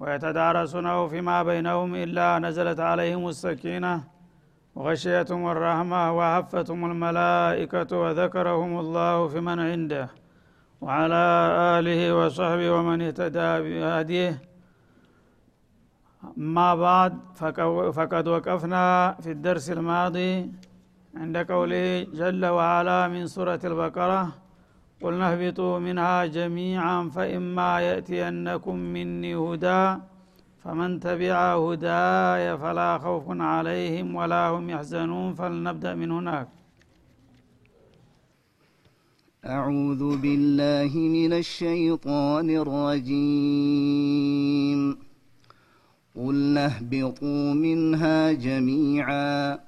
ويتدارسونه فيما بينهم إلا نزلت عليهم السكينة وغشيتهم الرحمة وحفتهم الملائكة وذكرهم الله في من عنده وعلى آله وصحبه ومن اهتدى بهديه. ما بعد فقد وقفنا في الدرس الماضي عند قوله جل وعلا من سورة البقرة قلنا اهبطوا منها جميعا فإما يأتينكم مني هدى فمن تبع هداي فلا خوف عليهم ولا هم يحزنون فلنبدأ من هناك. أعوذ بالله من الشيطان الرجيم. قلنا اهبطوا منها جميعا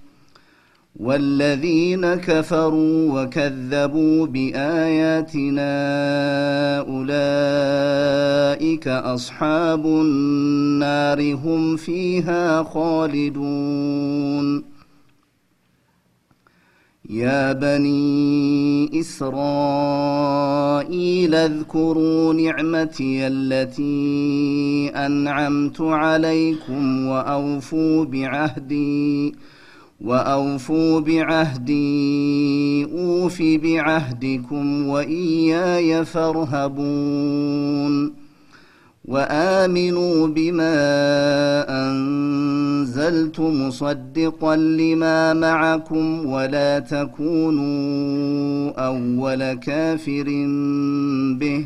والذين كفروا وكذبوا بآياتنا أولئك أصحاب النار هم فيها خالدون. يا بني إسرائيل اذكروا نعمتي التي أنعمت عليكم وأوفوا بعهدي وأوفوا بعهدي أوف بعهدكم وإياي فارهبون. وآمنوا بما أنزلت مصدقا لما معكم ولا تكونوا أول كافر به.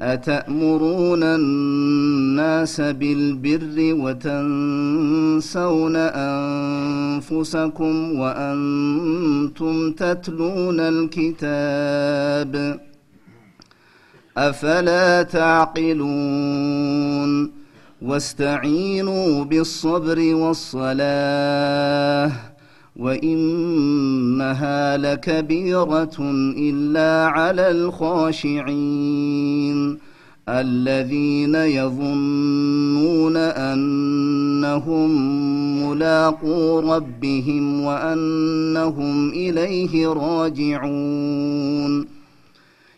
أتأمرون الناس بالبر وتنسون أنفسكم وأنتم تتلون الكتاب أفلا تعقلون واستعينوا بالصبر والصلاة وإنها لكبيرة إلا على الخاشعين الذين يظنون أنهم ملاقو ربهم وأنهم إليه راجعون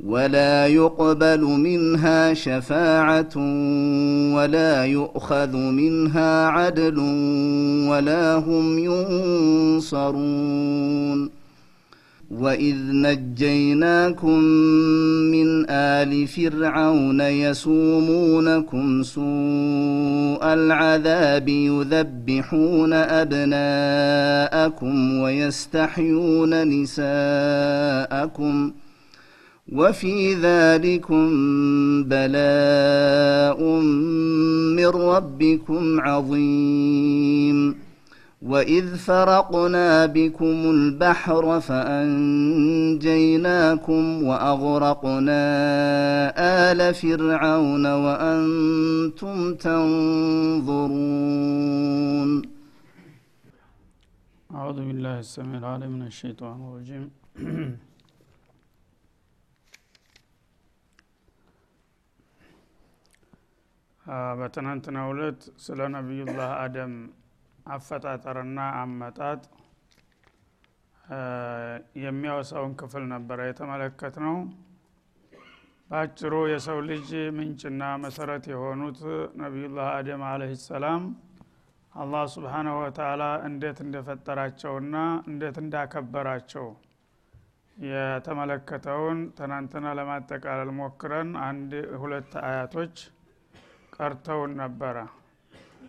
ولا يقبل منها شفاعة ولا يؤخذ منها عدل ولا هم ينصرون. وإذ نجيناكم من آل فرعون يسومونكم سوء العذاب يذبحون أبناءكم ويستحيون نساءكم ۖ وفي ذلكم بلاء من ربكم عظيم. وإذ فرقنا بكم البحر فأنجيناكم وأغرقنا آل فرعون وأنتم تنظرون. أعوذ بالله السميع العليم من الشيطان الرجيم. በትናንትናው ዕለት ስለ ነቢዩላህ አደም አፈጣጠርና አመጣጥ የሚያወሳውን ክፍል ነበረ የተመለከት ነው በአጭሩ የሰው ልጅ ምንጭና መሰረት የሆኑት ነቢዩላህ አደም አለህ ሰላም አላህ ስብሓናሁ ወተላ እንዴት እንደፈጠራቸውና እንዴት እንዳከበራቸው የተመለከተውን ትናንትና ለማጠቃለል ሞክረን አንድ ሁለት አያቶች ቀርተውን ነበረ።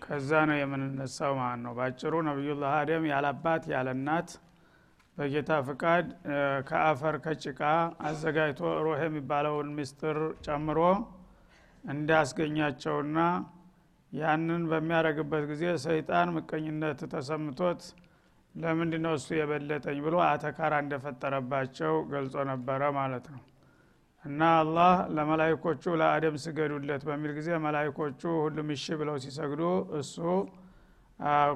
ከዛ ነው የምንነሳው ማለት ነው። ባጭሩ ነቢዩላህ አደም ያላባት ያለ እናት በጌታ ፍቃድ ከአፈር ከጭቃ አዘጋጅቶ ሩህ የሚባለውን ምስጢር ጨምሮ እንዳስገኛቸውና ያንን በሚያደረግበት ጊዜ ሰይጣን ምቀኝነት ተሰምቶት ለምንድ ነው እሱ የበለጠኝ ብሎ አተካራ እንደፈጠረባቸው ገልጾ ነበረ ማለት ነው እና አላህ ለመላይኮቹ ለአደም ስገዱለት በሚል ጊዜ መላይኮቹ ሁሉም እሺ ብለው ሲሰግዱ እሱ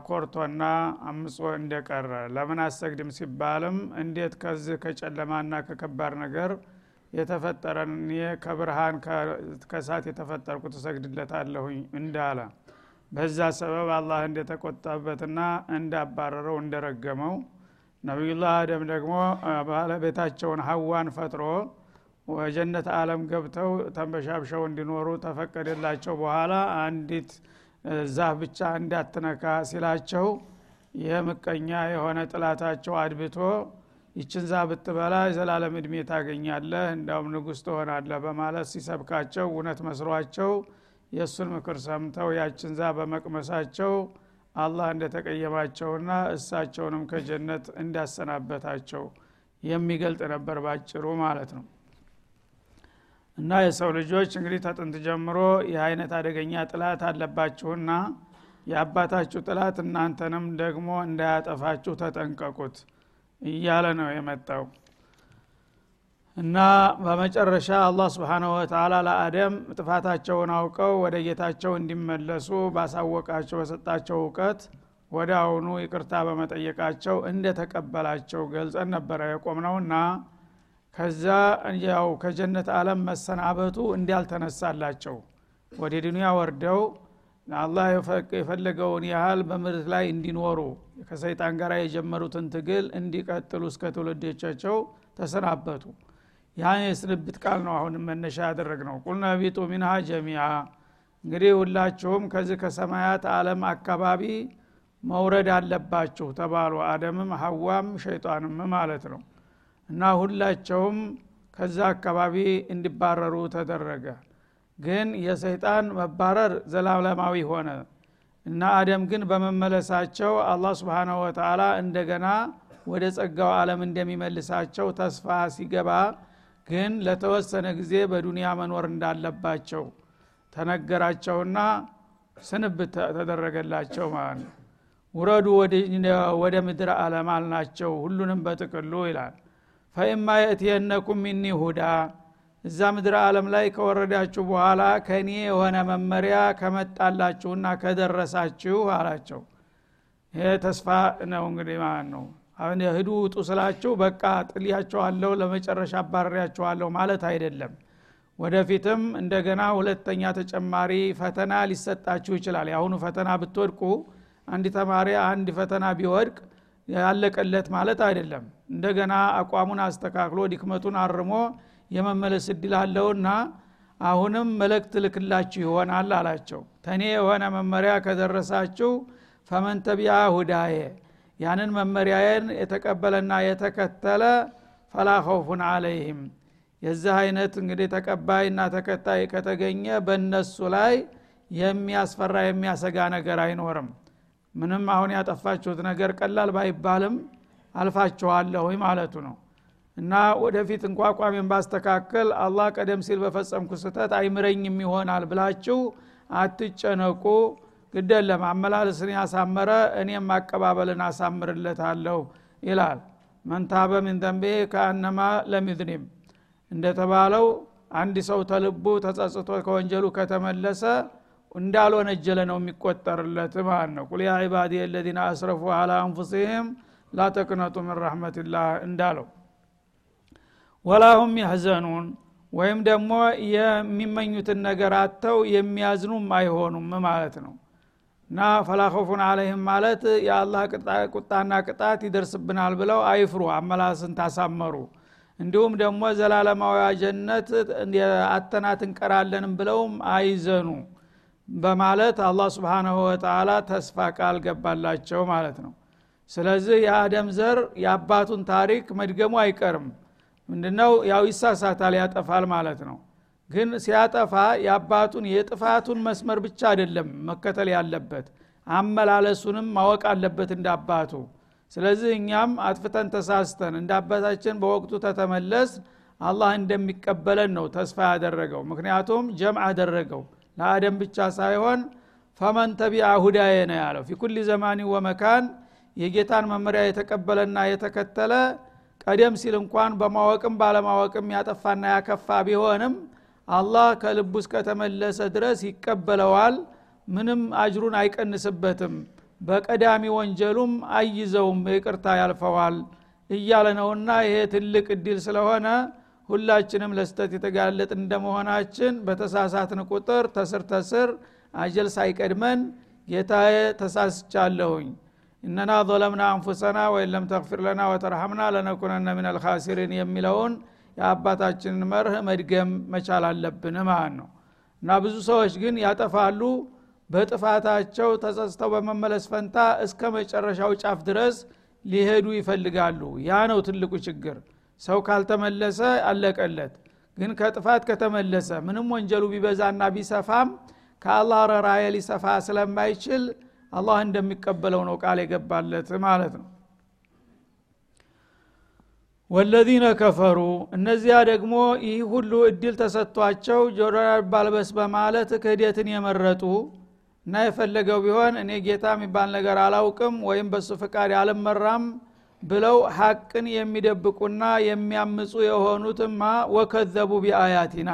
ኮርቶና አምጾ እንደቀረ። ለምን አሰግድም ሲባልም እንዴት ከዚህ ከጨለማና ከከባድ ነገር የተፈጠረን ከብርሃን ከሳት የተፈጠርኩ ትሰግድለታለሁኝ እንዳለ በዛ ሰበብ አላህ እንደተቆጣበትና እንዳባረረው እንደረገመው ነቢዩላህ አደም ደግሞ ባለቤታቸውን ሀዋን ፈጥሮ ወጀነት አለም ገብተው ተንበሻብሸው እንዲኖሩ ተፈቀደላቸው በኋላ አንዲት ዛፍ ብቻ እንዳትነካ ሲላቸው የምቀኛ የሆነ ጥላታቸው አድብቶ ይችን ዛፍ ብትበላ የዘላለም እድሜ ታገኛለህ እንዳውም ንጉስ ትሆናለህ በማለት ሲሰብካቸው እውነት መስሯቸው የእሱን ምክር ሰምተው ያችን ዛፍ በመቅመሳቸው አላህ እንደተቀየማቸውና እሳቸውንም ከጀነት እንዳሰናበታቸው የሚገልጥ ነበር ባጭሩ ማለት ነው እና የሰው ልጆች እንግዲህ ተጥንት ጀምሮ ይህ አይነት አደገኛ ጥላት አለባችሁና የአባታችሁ ጥላት እናንተንም ደግሞ እንዳያጠፋችሁ ተጠንቀቁት እያለ ነው የመጣው። እና በመጨረሻ አላህ ስብሓናሁ ወተላ ለአደም ጥፋታቸውን አውቀው ወደ ጌታቸው እንዲመለሱ ባሳወቃቸው በሰጣቸው እውቀት ወደ አሁኑ ይቅርታ በመጠየቃቸው እንደተቀበላቸው ገልጸን ነበረ የቆምነውና ከዛ ያው ከጀነት አለም መሰናበቱ እንዲያልተነሳላቸው ወደ ዱኒያ ወርደው አላህ የፈለገውን ያህል በምድር ላይ እንዲኖሩ ከሰይጣን ጋር የጀመሩትን ትግል እንዲቀጥሉ እስከ ትውልዶቻቸው ተሰናበቱ። ያን የስንብት ቃል ነው አሁን መነሻ ያደረግ ነው ቁልነ ቢጡ ሚንሃ ጀሚያ እንግዲህ ሁላችሁም ከዚህ ከሰማያት አለም አካባቢ መውረድ አለባችሁ ተባሉ። አደምም ሀዋም ሸይጣንም ማለት ነው እና ሁላቸውም ከዛ አካባቢ እንዲባረሩ ተደረገ። ግን የሰይጣን መባረር ዘላለማዊ ሆነ እና አደም ግን በመመለሳቸው አላህ ስብሓናሁ ወተላ እንደገና ወደ ጸጋው አለም እንደሚመልሳቸው ተስፋ ሲገባ ግን ለተወሰነ ጊዜ በዱንያ መኖር እንዳለባቸው ተነገራቸውና ስንብት ተደረገላቸው ማለት ነው። ውረዱ ወደ ምድር አለም አልናቸው ሁሉንም በጥቅሉ ይላል ፈኢማ የእትየነኩም ሚኒ ሁዳ እዛ ምድር አለም ላይ ከወረዳችሁ በኋላ ከእኔ የሆነ መመሪያ ከመጣላችሁና ከደረሳችሁ አላቸው። ይሄ ተስፋ ነው እንግዲህ ማለት ነው። አሁን ህዱ ውጡ ስላችሁ በቃ ጥልያቸዋለሁ ለመጨረሻ አባረሪያቸዋለሁ ማለት አይደለም። ወደፊትም እንደገና ሁለተኛ ተጨማሪ ፈተና ሊሰጣችሁ ይችላል። የአሁኑ ፈተና ብትወድቁ አንድ ተማሪ አንድ ፈተና ቢወድቅ ያለቀለት ማለት አይደለም። እንደገና አቋሙን አስተካክሎ ድክመቱን አርሞ የመመለስ እድል አለውና አሁንም መልእክት ልክላችሁ ይሆናል አላቸው። ተኔ የሆነ መመሪያ ከደረሳችሁ ፈመን ተቢያ ሁዳዬ ያንን መመሪያዬን የተቀበለና የተከተለ ፈላ ኸውፉን አለይህም። የዚህ አይነት እንግዲህ ተቀባይና ተከታይ ከተገኘ በእነሱ ላይ የሚያስፈራ የሚያሰጋ ነገር አይኖርም ምንም አሁን ያጠፋችሁት ነገር ቀላል ባይባልም አልፋችኋለሁ ማለቱ ነው። እና ወደፊት እንኳ አቋሜን ባስተካከል አላህ ቀደም ሲል በፈጸምኩ ስተት አይምረኝም ይሆናል ብላችሁ አትጨነቁ። ግደለም አመላለስን ያሳመረ እኔም ማቀባበልን አሳምርለታለሁ ይላል። መንታበ ምን ከአነማ ለሚዝኒም እንደተባለው አንድ ሰው ተልቡ ተጸጽቶ ከወንጀሉ ከተመለሰ እንዳልወነጀለ ነው የሚቆጠርለት ማለት ነው። ቁል ያ ዒባዲ አለዚነ አስረፉ አላ አንፉሲህም ላተቅነጡ ምን ረሕመትላህ እንዳለው። ወላሁም ያህዘኑን ወይም ደግሞ የሚመኙትን ነገር አጥተው የሚያዝኑም አይሆኑም ማለት ነው። እና ፈላኸፉን አለይህም ማለት የአላህ ቁጣና ቅጣት ይደርስብናል ብለው አይፍሩ አመላስን ታሳመሩ። እንዲሁም ደግሞ ዘላለማዊ ጀነት አተናት እንቀራለንም ብለውም አይዘኑ በማለት አላህ ስብሓናሁ ወተላ ተስፋ ቃል ገባላቸው ማለት ነው። ስለዚህ የአደም ዘር የአባቱን ታሪክ መድገሙ አይቀርም። ምንድነው? ያው ይሳሳታል ያጠፋል ማለት ነው። ግን ሲያጠፋ የአባቱን የጥፋቱን መስመር ብቻ አይደለም መከተል ያለበት አመላለሱንም ማወቅ አለበት እንደ አባቱ። ስለዚህ እኛም አጥፍተን ተሳስተን እንደ አባታችን በወቅቱ ተተመለስ አላህ እንደሚቀበለን ነው ተስፋ ያደረገው። ምክንያቱም ጀምዕ አደረገው ለአደም ብቻ ሳይሆን ፈመን ተቢአ ሁዳዬ ነው ያለው። ፊ ኩል ዘማኒ ወመካን የጌታን መመሪያ የተቀበለና የተከተለ ቀደም ሲል እንኳን በማወቅም ባለማወቅም ያጠፋና ያከፋ ቢሆንም አላህ ከልቡ እስከተመለሰ ድረስ ይቀበለዋል። ምንም አጅሩን አይቀንስበትም። በቀዳሚ ወንጀሉም አይዘውም ይቅርታ ያልፈዋል እያለ ነውና ይሄ ትልቅ እድል ስለሆነ ሁላችንም ለስተት የተጋለጥ እንደመሆናችን በተሳሳትን ቁጥር ተስር ተስር አጀል ሳይቀድመን ጌታዬ ተሳስቻለሁኝ። እነና ظለምና አንፉሰና ወይን ለም ተግፊር ለና ወተርሐምና ለነኩነነ ምን አልካሲሪን የሚለውን የአባታችንን መርህ መድገም መቻል አለብን ማለት ነው። እና ብዙ ሰዎች ግን ያጠፋሉ በጥፋታቸው ተጸጽተው በመመለስ ፈንታ እስከ መጨረሻው ጫፍ ድረስ ሊሄዱ ይፈልጋሉ። ያ ነው ትልቁ ችግር ሰው ካልተመለሰ አለቀለት። ግን ከጥፋት ከተመለሰ ምንም ወንጀሉ ቢበዛና ቢሰፋም ከአላህ ረራየ ሊሰፋ ስለማይችል አላህ እንደሚቀበለው ነው ቃል የገባለት ማለት ነው። ወለዚነ ከፈሩ እነዚያ ደግሞ ይህ ሁሉ እድል ተሰጥቷቸው ጆሮ ባልበስ በማለት ክህደትን የመረጡ እና የፈለገው ቢሆን እኔ ጌታ የሚባል ነገር አላውቅም ወይም በሱ ፍቃድ አልመራም ብለው ሐቅን የሚደብቁና የሚያምፁ የሆኑትማ ወከዘቡ ቢአያቲና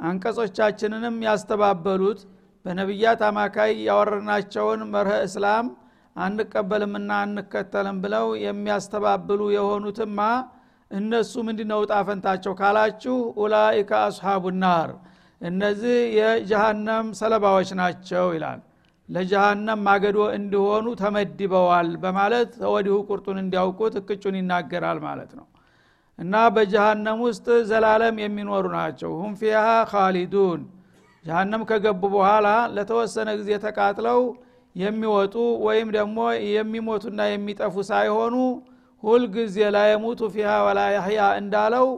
አንቀጾቻችንንም ያስተባበሉት በነቢያት አማካይ ያወረናቸውን መርህ እስላም አንቀበልምና አንከተልም ብለው የሚያስተባብሉ የሆኑትማ እነሱ ምንድ ነው ጣፈንታቸው ካላችሁ ኡላይከ አስሓቡ ናር እነዚህ የጀሃነም ሰለባዎች ናቸው ይላል ለጀሃነም ማገዶ እንዲሆኑ ተመድበዋል በማለት ወዲሁ ቁርጡን እንዲያውቁት እቅጩን ይናገራል ማለት ነው። እና በጀሃነም ውስጥ ዘላለም የሚኖሩ ናቸው። ሁም ፊሃ ካሊዱን ጀሃነም ከገቡ በኋላ ለተወሰነ ጊዜ ተቃጥለው የሚወጡ ወይም ደግሞ የሚሞቱና የሚጠፉ ሳይሆኑ ሁልጊዜ ላየሙቱ ፊሃ ወላ ያህያ እንዳለው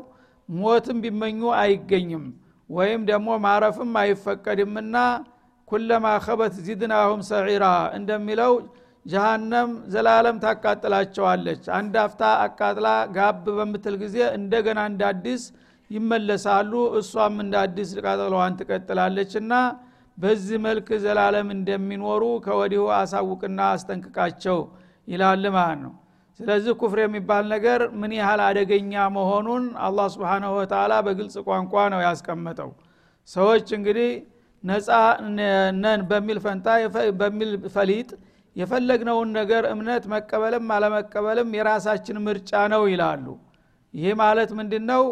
ሞትም ቢመኙ አይገኝም ወይም ደግሞ ማረፍም አይፈቀድምና ኩለማ ከበት ዚድናሁም ሰዒራ እንደሚለው ጀሃነም ዘላለም ታቃጥላቸዋለች። አንድ አፍታ አቃጥላ ጋብ በምትል ጊዜ እንደገና እንደ አዲስ ይመለሳሉ። እሷም እንደ አዲስ ቃጠለዋን ትቀጥላለች እና በዚህ መልክ ዘላለም እንደሚኖሩ ከወዲሁ አሳውቅና አስጠንቅቃቸው ይላል ማለት ነው። ስለዚህ ኩፍር የሚባል ነገር ምን ያህል አደገኛ መሆኑን አላህ ስብንሁ ወተላ በግልጽ ቋንቋ ነው ያስቀመጠው። ሰዎች እንግዲህ ነፃ ነን በሚል ፈንታ በሚል ፈሊጥ የፈለግነውን ነገር እምነት መቀበልም አለመቀበልም የራሳችን ምርጫ ነው ይላሉ። ይህ ማለት ምንድን ነው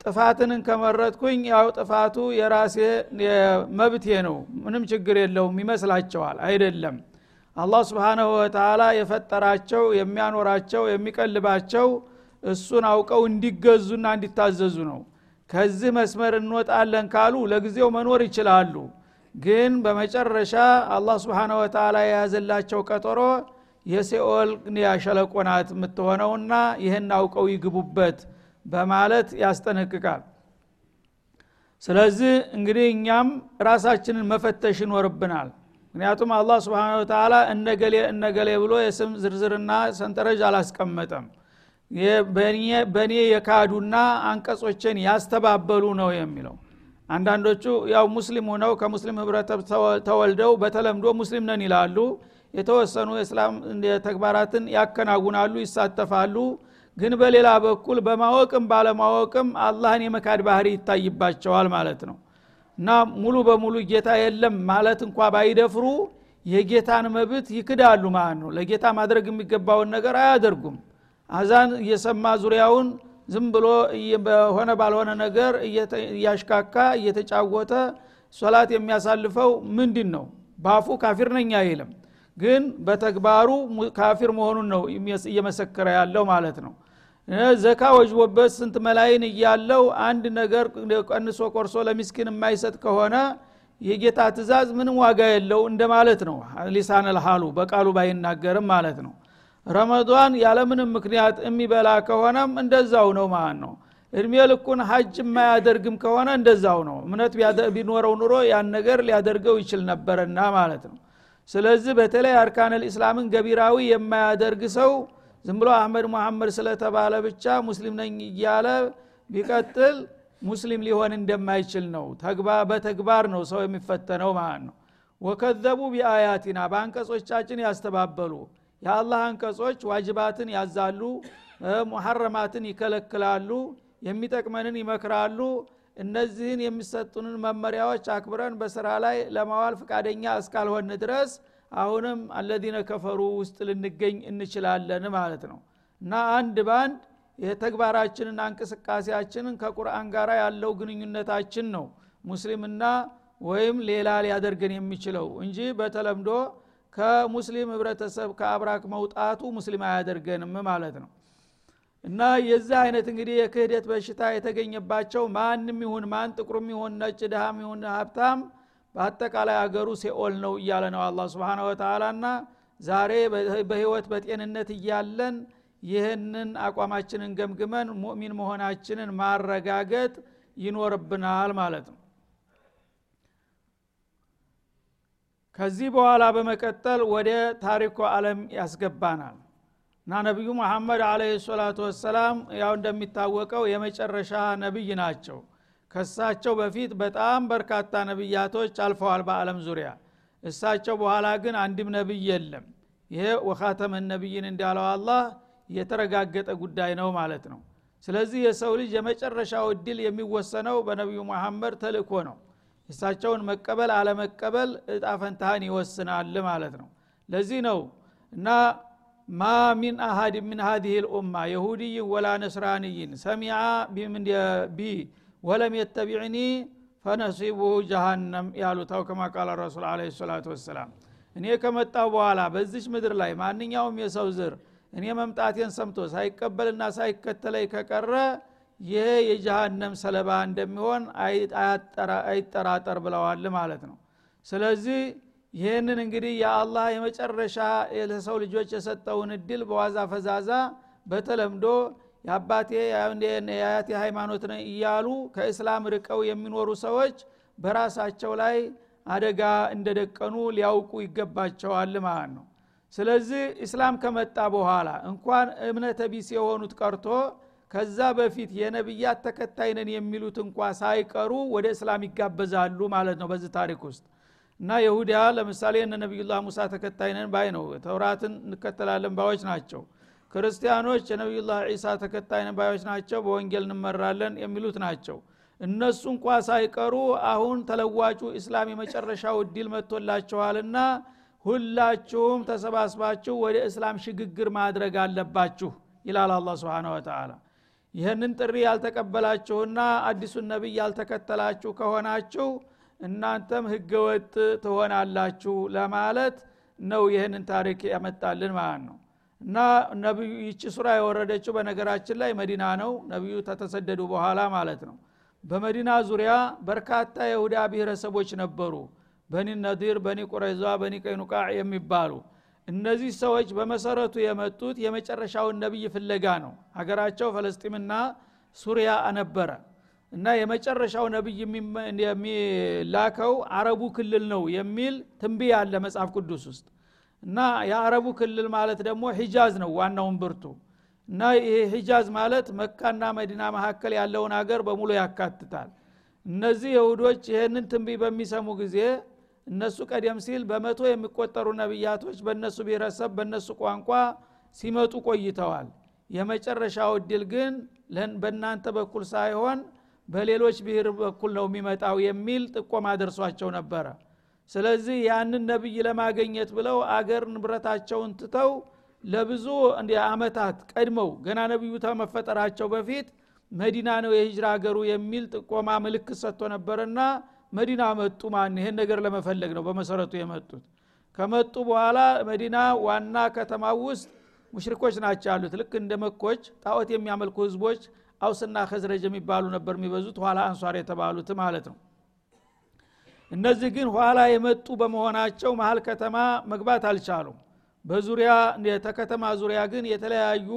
ጥፋትንን ከመረጥኩኝ ያው ጥፋቱ የራሴ መብቴ ነው ምንም ችግር የለውም ይመስላቸዋል። አይደለም። አላህ ስብሓናሁ ወተላ የፈጠራቸው የሚያኖራቸው የሚቀልባቸው እሱን አውቀው እንዲገዙና እንዲታዘዙ ነው ከዚህ መስመር እንወጣለን ካሉ ለጊዜው መኖር ይችላሉ። ግን በመጨረሻ አላህ ስብሓናሁ ወተላ የያዘላቸው ቀጠሮ የሲኦል ያሸለቆናት የምትሆነውና ይህን አውቀው ይግቡበት በማለት ያስጠነቅቃል። ስለዚህ እንግዲህ እኛም ራሳችንን መፈተሽ ይኖርብናል። ምክንያቱም አላህ ስብን ተላ እነገሌ እነገሌ ብሎ የስም ዝርዝርና ሰንጠረዥ አላስቀመጠም በእኔ የካዱና አንቀጾችን ያስተባበሉ ነው የሚለው። አንዳንዶቹ ያው ሙስሊም ሆነው ከሙስሊም ህብረተሰብ ተወልደው በተለምዶ ሙስሊም ነን ይላሉ። የተወሰኑ የእስላም ተግባራትን ያከናውናሉ ይሳተፋሉ። ግን በሌላ በኩል በማወቅም ባለማወቅም አላህን የመካድ ባህሪ ይታይባቸዋል ማለት ነው። እና ሙሉ በሙሉ ጌታ የለም ማለት እንኳ ባይደፍሩ የጌታን መብት ይክዳሉ ማለት ነው። ለጌታ ማድረግ የሚገባውን ነገር አያደርጉም አዛን እየሰማ ዙሪያውን ዝም ብሎ በሆነ ባልሆነ ነገር እያሽካካ እየተጫወተ ሶላት የሚያሳልፈው ምንድን ነው ባፉ ካፊር ነኝ አይልም። ግን በተግባሩ ካፊር መሆኑን ነው እየመሰከረ ያለው ማለት ነው። ዘካ ወጅቦበት ስንት መላይን እያለው አንድ ነገር ቀንሶ ቆርሶ ለሚስኪን የማይሰጥ ከሆነ የጌታ ትእዛዝ ምንም ዋጋ የለው እንደማለት ነው። ሊሳን ልሃሉ በቃሉ ባይናገርም ማለት ነው ረመዷን ያለምንም ምክንያት የሚበላ ከሆነም እንደዛው ነው ማለት ነው። እድሜ ልኩን ሀጅ የማያደርግም ከሆነ እንደዛው ነው። እምነት ቢኖረው ኑሮ ያን ነገር ሊያደርገው ይችል ነበርና ማለት ነው። ስለዚህ በተለይ አርካን ልእስላምን ገቢራዊ የማያደርግ ሰው ዝም ብሎ አህመድ ሙሐመድ ስለተባለ ብቻ ሙስሊም ነኝ እያለ ቢቀጥል ሙስሊም ሊሆን እንደማይችል ነው። በተግባር ነው ሰው የሚፈተነው ማለት ነው። ወከዘቡ ቢአያቲና በአንቀጾቻችን ያስተባበሉ የአላህ አንቀጾች ዋጅባትን ያዛሉ ሙሐረማትን ይከለክላሉ የሚጠቅመንን ይመክራሉ። እነዚህን የሚሰጡንን መመሪያዎች አክብረን በስራ ላይ ለማዋል ፍቃደኛ እስካልሆን ድረስ አሁንም አለዚነ ከፈሩ ውስጥ ልንገኝ እንችላለን ማለት ነው። እና አንድ ባንድ የተግባራችንና እንቅስቃሴያችንን ከቁርአን ጋር ያለው ግንኙነታችን ነው። ሙስሊምና ወይም ሌላ ሊያደርገን የሚችለው እንጂ በተለምዶ ከሙስሊም ህብረተሰብ ከአብራክ መውጣቱ ሙስሊም አያደርገንም ማለት ነው። እና የዚህ አይነት እንግዲህ የክህደት በሽታ የተገኘባቸው ማንም ይሁን ማን ጥቁርም ይሁን ነጭ ድሃም ይሁን ሀብታም በአጠቃላይ አገሩ ሴኦል ነው እያለ ነው አላ ስብን ወተላ ና ዛሬ በህይወት በጤንነት እያለን ይህንን አቋማችንን ገምግመን ሙእሚን መሆናችንን ማረጋገጥ ይኖርብናል ማለት ነው ከዚህ በኋላ በመቀጠል ወደ ታሪኮ አለም ያስገባናል። እና ነቢዩ መሐመድ አለ ሰላቱ ወሰላም ያው እንደሚታወቀው የመጨረሻ ነቢይ ናቸው። ከእሳቸው በፊት በጣም በርካታ ነቢያቶች አልፈዋል በአለም ዙሪያ። እሳቸው በኋላ ግን አንድም ነቢይ የለም። ይሄ ወኻተመን ነቢይን እንዳለው አላህ የተረጋገጠ ጉዳይ ነው ማለት ነው። ስለዚህ የሰው ልጅ የመጨረሻው እድል የሚወሰነው በነቢዩ መሐመድ ተልእኮ ነው እሳቸውን መቀበል አለመቀበል እጣፈንታህን ይወስናል ማለት ነው። ለዚህ ነው እና ما من أحد من هذه الأمة يهودي ولا نصراني سمع بي ولم يتبعني فنصيبه جهنم ያሉታው كما قال الرسول عليه الصلاة والسلام። እኔ ከመጣሁ በኋላ በዚች ምድር ላይ ማንኛውም የሰው ዝር እኔ መምጣቴን ሰምቶ ሳይቀበልና ሳይከተለኝ ከቀረ ይሄ የጀሃነም ሰለባ እንደሚሆን አይጠራጠር ብለዋል ማለት ነው። ስለዚህ ይህንን እንግዲህ የአላህ የመጨረሻ ለሰው ልጆች የሰጠውን እድል በዋዛ ፈዛዛ በተለምዶ የአባቴ የአያቴ ሃይማኖት ነ እያሉ ከእስላም ርቀው የሚኖሩ ሰዎች በራሳቸው ላይ አደጋ እንደደቀኑ ሊያውቁ ይገባቸዋል ማለት ነው። ስለዚህ እስላም ከመጣ በኋላ እንኳን እምነተ ቢስ የሆኑት ቀርቶ ከዛ በፊት የነቢያት ተከታይ ነን የሚሉት እንኳ ሳይቀሩ ወደ እስላም ይጋበዛሉ ማለት ነው በዚህ ታሪክ ውስጥ። እና ይሁዲያ ለምሳሌ እነ ነቢዩላህ ሙሳ ተከታይ ነን ባይ ነው። ተውራትን እንከተላለን ባዮች ናቸው። ክርስቲያኖች የነቢዩላህ ዒሳ ተከታይ ነን ባዮች ናቸው በወንጌል እንመራለን የሚሉት ናቸው። እነሱ እንኳ ሳይቀሩ አሁን ተለዋጩ እስላም የመጨረሻው እድል መጥቶላችኋልና ሁላችሁም ተሰባስባችሁ ወደ እስላም ሽግግር ማድረግ አለባችሁ ይላል አላ ስብን ወተላ ይህንን ጥሪ ያልተቀበላችሁና አዲሱን ነቢይ ያልተከተላችሁ ከሆናችሁ እናንተም ህገወጥ ትሆናላችሁ ለማለት ነው ይህንን ታሪክ ያመጣልን ማለት ነው። እና ነቢዩ ይቺ ሱራ የወረደችው በነገራችን ላይ መዲና ነው። ነቢዩ ተተሰደዱ በኋላ ማለት ነው። በመዲና ዙሪያ በርካታ የሁዳ ብሔረሰቦች ነበሩ። በኒ ነዲር በኒ ቁረይዛ በኒ ቀይኑቃዕ የሚባሉ እነዚህ ሰዎች በመሰረቱ የመጡት የመጨረሻውን ነቢይ ፍለጋ ነው። ሀገራቸው ፈለስጢምና ሱሪያ ነበረ እና የመጨረሻው ነቢይ የሚላከው አረቡ ክልል ነው የሚል ትንቢይ አለ መጽሐፍ ቅዱስ ውስጥ እና የአረቡ ክልል ማለት ደግሞ ሂጃዝ ነው ዋናውን ብርቱ እና ይሄ ሂጃዝ ማለት መካና መዲና መካከል ያለውን ሀገር በሙሉ ያካትታል። እነዚህ የሁዶች ይህንን ትንቢት በሚሰሙ ጊዜ እነሱ ቀደም ሲል በመቶ የሚቆጠሩ ነቢያቶች በእነሱ ብሔረሰብ በእነሱ ቋንቋ ሲመጡ ቆይተዋል። የመጨረሻው እድል ግን በእናንተ በኩል ሳይሆን በሌሎች ብሔር በኩል ነው የሚመጣው የሚል ጥቆማ ደርሷቸው ነበረ። ስለዚህ ያንን ነቢይ ለማገኘት ብለው አገር ንብረታቸውን ትተው ለብዙ አመታት ቀድመው ገና ነቢዩ ከመፈጠራቸው በፊት መዲና ነው የሂጅራ ሀገሩ የሚል ጥቆማ ምልክት ሰጥቶ ነበርና መዲና መጡ ማን? ይሄን ነገር ለመፈለግ ነው በመሰረቱ የመጡት። ከመጡ በኋላ መዲና ዋና ከተማ ውስጥ ሙሽሪኮች ናቸው ያሉት። ልክ እንደ መኮች ጣዖት የሚያመልኩ ህዝቦች አውስና ከዝረጅ የሚባሉ ነበር የሚበዙት ኋላ አንሷር የተባሉት ማለት ነው። እነዚህ ግን ኋላ የመጡ በመሆናቸው መሀል ከተማ መግባት አልቻሉም። በዙሪያ ተከተማ ዙሪያ ግን የተለያዩ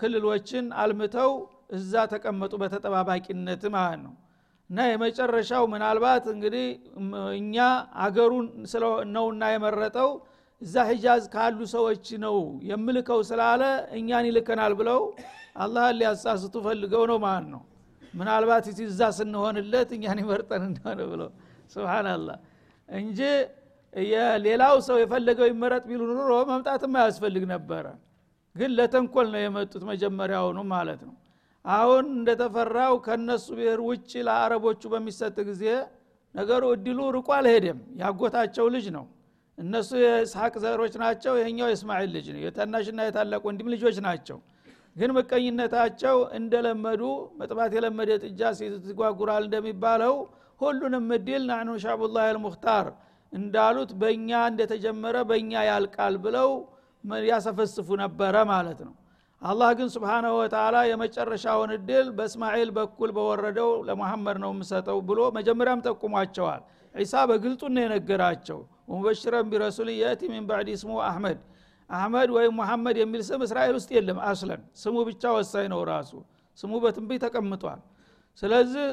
ክልሎችን አልምተው እዛ ተቀመጡ በተጠባባቂነት ማለት ነው እና የመጨረሻው ምናልባት እንግዲህ እኛ አገሩን ነውና የመረጠው እዛ ሂጃዝ ካሉ ሰዎች ነው የምልከው ስላለ እኛን ይልከናል ብለው አላህን ሊያሳስቱ ፈልገው ነው ማለት ነው። ምናልባት እዛ ስንሆንለት እኛን ይመርጠን እንደሆነ ብለው። ስብናላህ እንጂ ሌላው ሰው የፈለገው ይመረጥ ቢሉ ኑሮ መምጣትም አያስፈልግ ነበረ። ግን ለተንኮል ነው የመጡት መጀመሪያውኑ ማለት ነው አሁን እንደተፈራው ከነሱ ብሔር ውጭ ለአረቦቹ በሚሰጥ ጊዜ ነገሩ እድሉ ርቆ አልሄደም። ያጎታቸው ልጅ ነው። እነሱ የእስሐቅ ዘሮች ናቸው ይሄኛው የእስማኤል ልጅ ነው። የታናሽና የታላቅ ወንድም ልጆች ናቸው። ግን ምቀኝነታቸው እንደለመዱ መጥባት የለመደ ጥጃ ሲጓጉራል እንደሚባለው ሁሉንም እድል ናኑ ሻቡላህ አልሙክታር እንዳሉት በእኛ እንደተጀመረ በእኛ ያልቃል ብለው ያሰፈስፉ ነበረ ማለት ነው አላህ ግን ስብሓናሁ ወተላ የመጨረሻውን እድል በእስማኤል በኩል በወረደው ለመሐመድ ነው የምሰጠው ብሎ መጀመሪያም ጠቁሟቸዋል። ዒሳ በግልጡ ነው የነገራቸው። ወሙበሽረን ቢረሱል የእቲ ሚን ባዕድ ስሙ አህመድ። አህመድ ወይም ሙሐመድ የሚል ስም እስራኤል ውስጥ የለም አስለን። ስሙ ብቻ ወሳኝ ነው ራሱ። ስሙ በትንቢት ተቀምጧል። ስለዚህ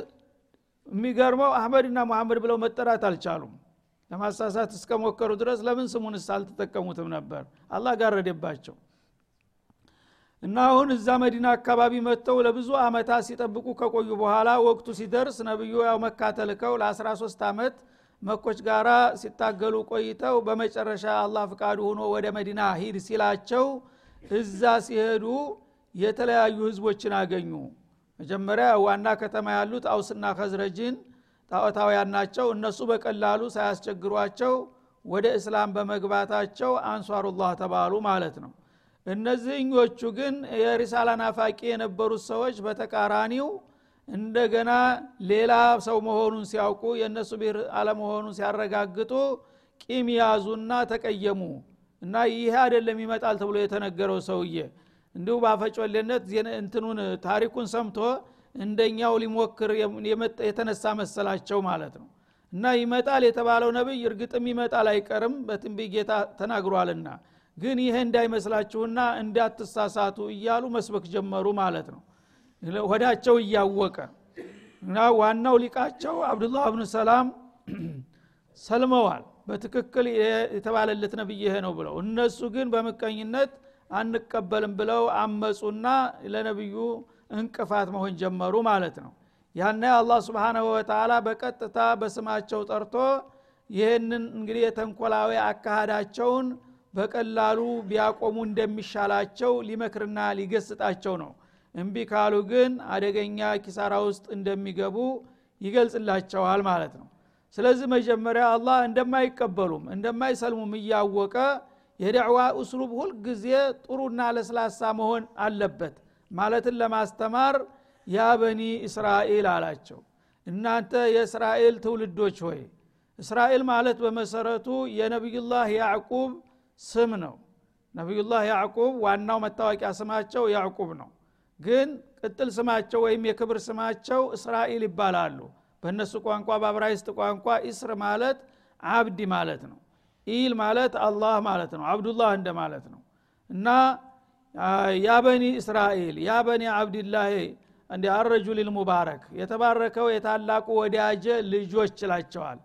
የሚገርመው አህመድና ሙሐመድ ብለው መጠራት አልቻሉም። ለማሳሳት እስከሞከሩ ድረስ ለምን ስሙንስ አልተጠቀሙትም ነበር? አላህ ጋረደባቸው እና አሁን እዛ መዲና አካባቢ መጥተው ለብዙ አመታት ሲጠብቁ ከቆዩ በኋላ ወቅቱ ሲደርስ ነብዩ ያው መካ ተልከው ለ13 ዓመት መኮች ጋራ ሲታገሉ ቆይተው በመጨረሻ አላህ ፍቃዱ ሆኖ ወደ መዲና ሂድ ሲላቸው እዛ ሲሄዱ የተለያዩ ህዝቦችን አገኙ። መጀመሪያ ዋና ከተማ ያሉት አውስና ከዝረጅን ጣዖታውያን ናቸው። እነሱ በቀላሉ ሳያስቸግሯቸው ወደ እስላም በመግባታቸው አንሷሩላህ ተባሉ ማለት ነው እነዚህኞቹ ግን የሪሳላ ናፋቂ የነበሩት ሰዎች በተቃራኒው እንደገና ሌላ ሰው መሆኑን ሲያውቁ የእነሱ ብሔር አለመሆኑን ሲያረጋግጡ ቂም ያዙና ተቀየሙ እና ይህ አይደለም ይመጣል ተብሎ የተነገረው ሰውዬ እንዲሁ ባፈጮሌነት እንትኑን ታሪኩን ሰምቶ እንደኛው ሊሞክር የተነሳ መሰላቸው ማለት ነው። እና ይመጣል የተባለው ነቢይ እርግጥም ይመጣል አይቀርም በትንቢ ጌታ ተናግሯልና ግን ይሄ እንዳይመስላችሁና እንዳትሳሳቱ እያሉ መስበክ ጀመሩ ማለት ነው። ወዳቸው እያወቀ እና ዋናው ሊቃቸው አብዱላህ ብኑ ሰላም ሰልመዋል። በትክክል የተባለለት ነብይ ነው ብለው እነሱ ግን በምቀኝነት አንቀበልም ብለው አመፁና ለነብዩ እንቅፋት መሆን ጀመሩ ማለት ነው። ያነ አላህ ስብሓናሁ ወተላ በቀጥታ በስማቸው ጠርቶ ይህንን እንግዲህ የተንኮላዊ አካሃዳቸውን በቀላሉ ቢያቆሙ እንደሚሻላቸው ሊመክርና ሊገስጣቸው ነው። እምቢ ካሉ ግን አደገኛ ኪሳራ ውስጥ እንደሚገቡ ይገልጽላቸዋል ማለት ነው። ስለዚህ መጀመሪያ አላህ እንደማይቀበሉም እንደማይሰልሙም እያወቀ የደዕዋ እስሉብ ሁልጊዜ ጥሩና ለስላሳ መሆን አለበት ማለትን ለማስተማር ያ በኒ እስራኤል አላቸው። እናንተ የእስራኤል ትውልዶች ሆይ እስራኤል ማለት በመሰረቱ የነቢዩላህ ያዕቁብ ስም ነው። ነቢዩላህ ያዕቁብ ዋናው መታወቂያ ስማቸው ያዕቁብ ነው። ግን ቅጥል ስማቸው ወይም የክብር ስማቸው እስራኤል ይባላሉ። በእነሱ ቋንቋ በአብራይስጥ ቋንቋ ኢስር ማለት አብዲ ማለት ነው። ኢል ማለት አላህ ማለት ነው። አብዱላህ እንደ ማለት ነው። እና ያ በኒ እስራኤል ያ በኒ አብድላህ እንዲ አረጁሊል ሙባረክ የተባረከው የታላቁ ወዳጀ ልጆች ይላቸዋል።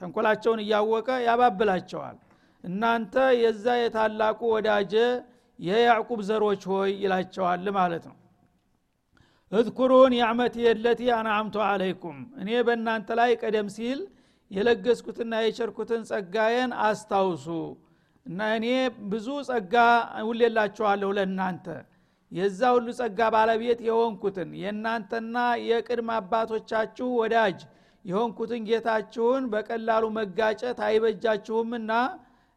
ተንኮላቸውን እያወቀ ያባብላቸዋል እናንተ የዛ የታላቁ ወዳጀ የያዕቁብ ዘሮች ሆይ ይላቸዋል ማለት ነው። እዝኩሩ ኒዕመቲ የለቲ አናአምቱ አለይኩም። እኔ በእናንተ ላይ ቀደም ሲል የለገስኩትና የቸርኩትን ጸጋዬን አስታውሱ እና እኔ ብዙ ጸጋ ውሌላችኋለሁ ለእናንተ። የዛ ሁሉ ጸጋ ባለቤት የሆንኩትን የእናንተና የቅድመ አባቶቻችሁ ወዳጅ የሆንኩትን ጌታችሁን በቀላሉ መጋጨት አይበጃችሁምና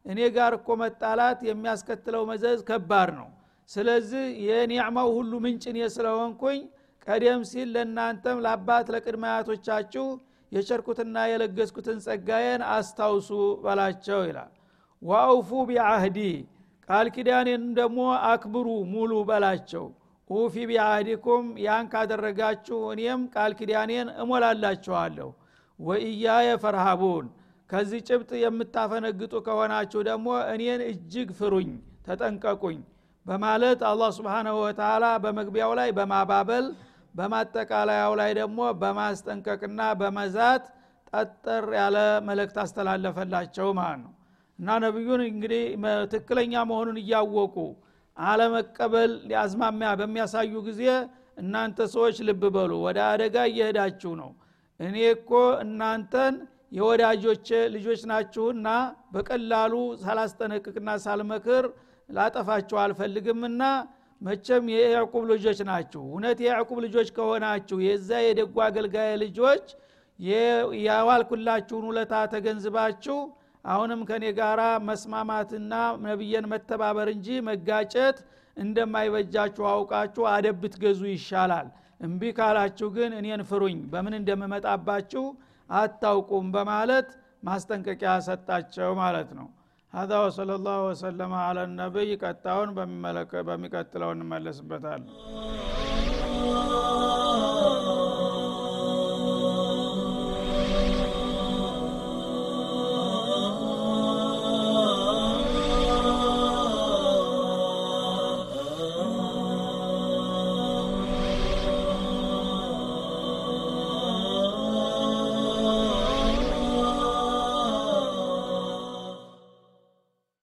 እኔ ጋር እኮ መጣላት የሚያስከትለው መዘዝ ከባድ ነው። ስለዚህ የኒዕማው ሁሉ ምንጭ እኔ ስለሆንኩኝ ቀደም ሲል ለእናንተም ለአባት ለቅድመ አያቶቻችሁ የቸርኩትና የለገስኩትን ጸጋዬን አስታውሱ በላቸው ይላል። ዋአውፉ ቢአህዲ ቃል ኪዳኔን ደግሞ አክብሩ ሙሉ በላቸው። ኡፊ ቢአህዲኩም ያን ካደረጋችሁ እኔም ቃል ኪዳኔን እሞላላችኋለሁ። ወኢያየ ፈርሃቡን ከዚህ ጭብጥ የምታፈነግጡ ከሆናችሁ ደግሞ እኔን እጅግ ፍሩኝ ተጠንቀቁኝ በማለት አላህ ስብሓናሁ ወተላ በመግቢያው ላይ በማባበል በማጠቃለያው ላይ ደግሞ በማስጠንቀቅና በመዛት ጠጠር ያለ መልእክት አስተላለፈላቸው ማለት ነው። እና ነቢዩን እንግዲህ ትክክለኛ መሆኑን እያወቁ አለመቀበል አዝማሚያ በሚያሳዩ ጊዜ እናንተ ሰዎች ልብ በሉ ወደ አደጋ እየሄዳችሁ ነው። እኔ እኮ እናንተን የወዳጆች ልጆች ናችሁና በቀላሉ ሳላስጠነቅቅና ሳልመክር ላጠፋችሁ አልፈልግምና መቸም የያዕቁብ ልጆች ናችሁ። እውነት የያዕቁብ ልጆች ከሆናችሁ የዛ የደጉ አገልጋይ ልጆች የዋልኩላችሁን ውለታ ተገንዝባችሁ አሁንም ከኔ ጋራ መስማማትና ነብየን መተባበር እንጂ መጋጨት እንደማይበጃችሁ አውቃችሁ አደብ ብትገዙ ይሻላል። እምቢ ካላችሁ ግን እኔን ፍሩኝ። በምን እንደምመጣባችሁ አታውቁም በማለት ማስጠንቀቂያ ሰጣቸው ማለት ነው። ሀዛ ወሰለ ላሁ ወሰለማ አለ ነቢይ ቀጣውን በሚቀጥለው እንመለስበታል